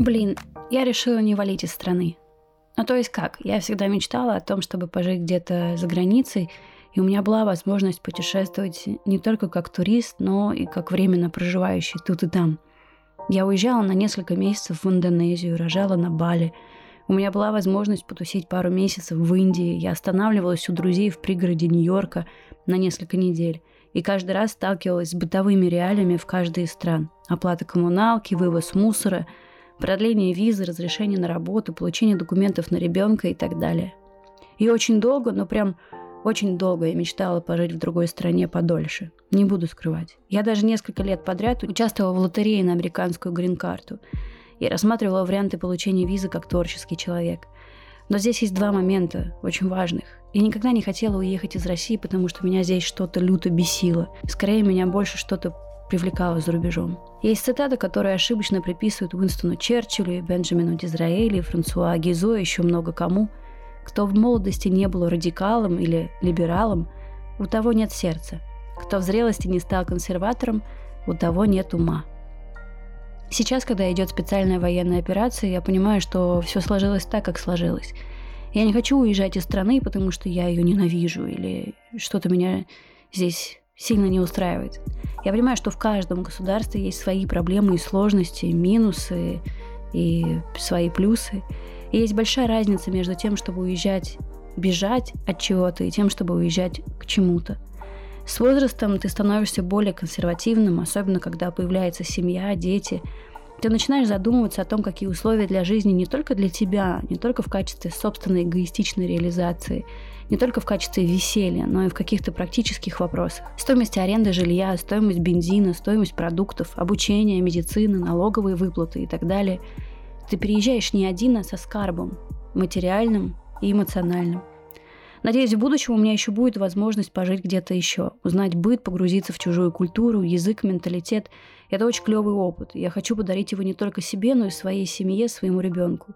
блин, я решила не валить из страны. Ну, то есть как? Я всегда мечтала о том, чтобы пожить где-то за границей, и у меня была возможность путешествовать не только как турист, но и как временно проживающий тут и там. Я уезжала на несколько месяцев в Индонезию, рожала на Бали. У меня была возможность потусить пару месяцев в Индии. Я останавливалась у друзей в пригороде Нью-Йорка на несколько недель. И каждый раз сталкивалась с бытовыми реалиями в каждой из стран. Оплата коммуналки, вывоз мусора, продление визы, разрешение на работу, получение документов на ребенка и так далее. И очень долго, но прям очень долго я мечтала пожить в другой стране подольше. Не буду скрывать. Я даже несколько лет подряд участвовала в лотерее на американскую грин-карту и рассматривала варианты получения визы как творческий человек. Но здесь есть два момента, очень важных. Я никогда не хотела уехать из России, потому что меня здесь что-то люто бесило. Скорее, меня больше что-то привлекало за рубежом. Есть цитата, которую ошибочно приписывают Уинстону Черчиллю, Бенджамину Дизраэли, Франсуа Гизо и еще много кому – кто в молодости не был радикалом или либералом, у того нет сердца. Кто в зрелости не стал консерватором, у того нет ума. Сейчас, когда идет специальная военная операция, я понимаю, что все сложилось так, как сложилось. Я не хочу уезжать из страны, потому что я ее ненавижу или что-то меня здесь сильно не устраивает. Я понимаю, что в каждом государстве есть свои проблемы и сложности, минусы и свои плюсы. И есть большая разница между тем, чтобы уезжать, бежать от чего-то, и тем, чтобы уезжать к чему-то. С возрастом ты становишься более консервативным, особенно когда появляется семья, дети. Ты начинаешь задумываться о том, какие условия для жизни не только для тебя, не только в качестве собственной эгоистичной реализации, не только в качестве веселья, но и в каких-то практических вопросах. Стоимость аренды жилья, стоимость бензина, стоимость продуктов, обучение, медицина, налоговые выплаты и так далее – ты приезжаешь не один, а со скарбом, материальным и эмоциональным. Надеюсь, в будущем у меня еще будет возможность пожить где-то еще, узнать быт, погрузиться в чужую культуру, язык, менталитет. Это очень клевый опыт. Я хочу подарить его не только себе, но и своей семье, своему ребенку.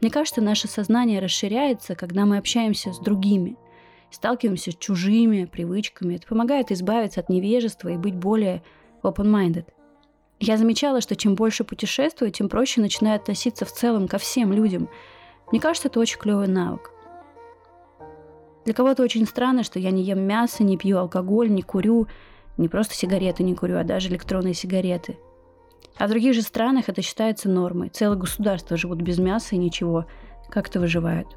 Мне кажется, наше сознание расширяется, когда мы общаемся с другими, сталкиваемся с чужими привычками. Это помогает избавиться от невежества и быть более open-minded. Я замечала, что чем больше путешествую, тем проще начинаю относиться в целом ко всем людям. Мне кажется, это очень клевый навык. Для кого-то очень странно, что я не ем мясо, не пью алкоголь, не курю, не просто сигареты не курю, а даже электронные сигареты. А в других же странах это считается нормой. Целые государства живут без мяса и ничего, как-то выживают.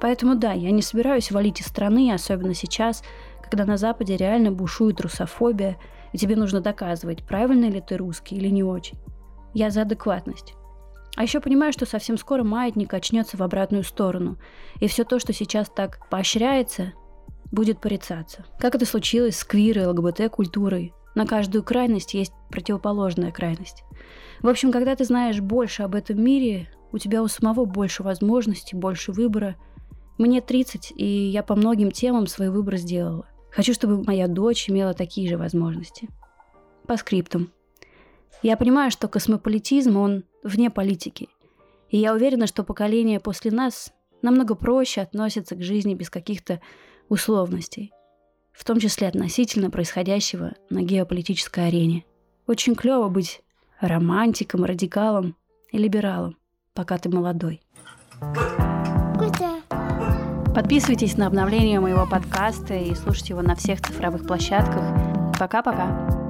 Поэтому да, я не собираюсь валить из страны, особенно сейчас, когда на Западе реально бушует русофобия – и тебе нужно доказывать, правильно ли ты русский или не очень. Я за адекватность. А еще понимаю, что совсем скоро маятник очнется в обратную сторону, и все то, что сейчас так поощряется, будет порицаться. Как это случилось с квир и ЛГБТ-культурой? На каждую крайность есть противоположная крайность. В общем, когда ты знаешь больше об этом мире, у тебя у самого больше возможностей, больше выбора. Мне 30, и я по многим темам свой выбор сделала. Хочу, чтобы моя дочь имела такие же возможности. По скриптам. Я понимаю, что космополитизм, он вне политики. И я уверена, что поколение после нас намного проще относится к жизни без каких-то условностей, в том числе относительно происходящего на геополитической арене. Очень клево быть романтиком, радикалом и либералом, пока ты молодой. Подписывайтесь на обновление моего подкаста и слушайте его на всех цифровых площадках. Пока-пока.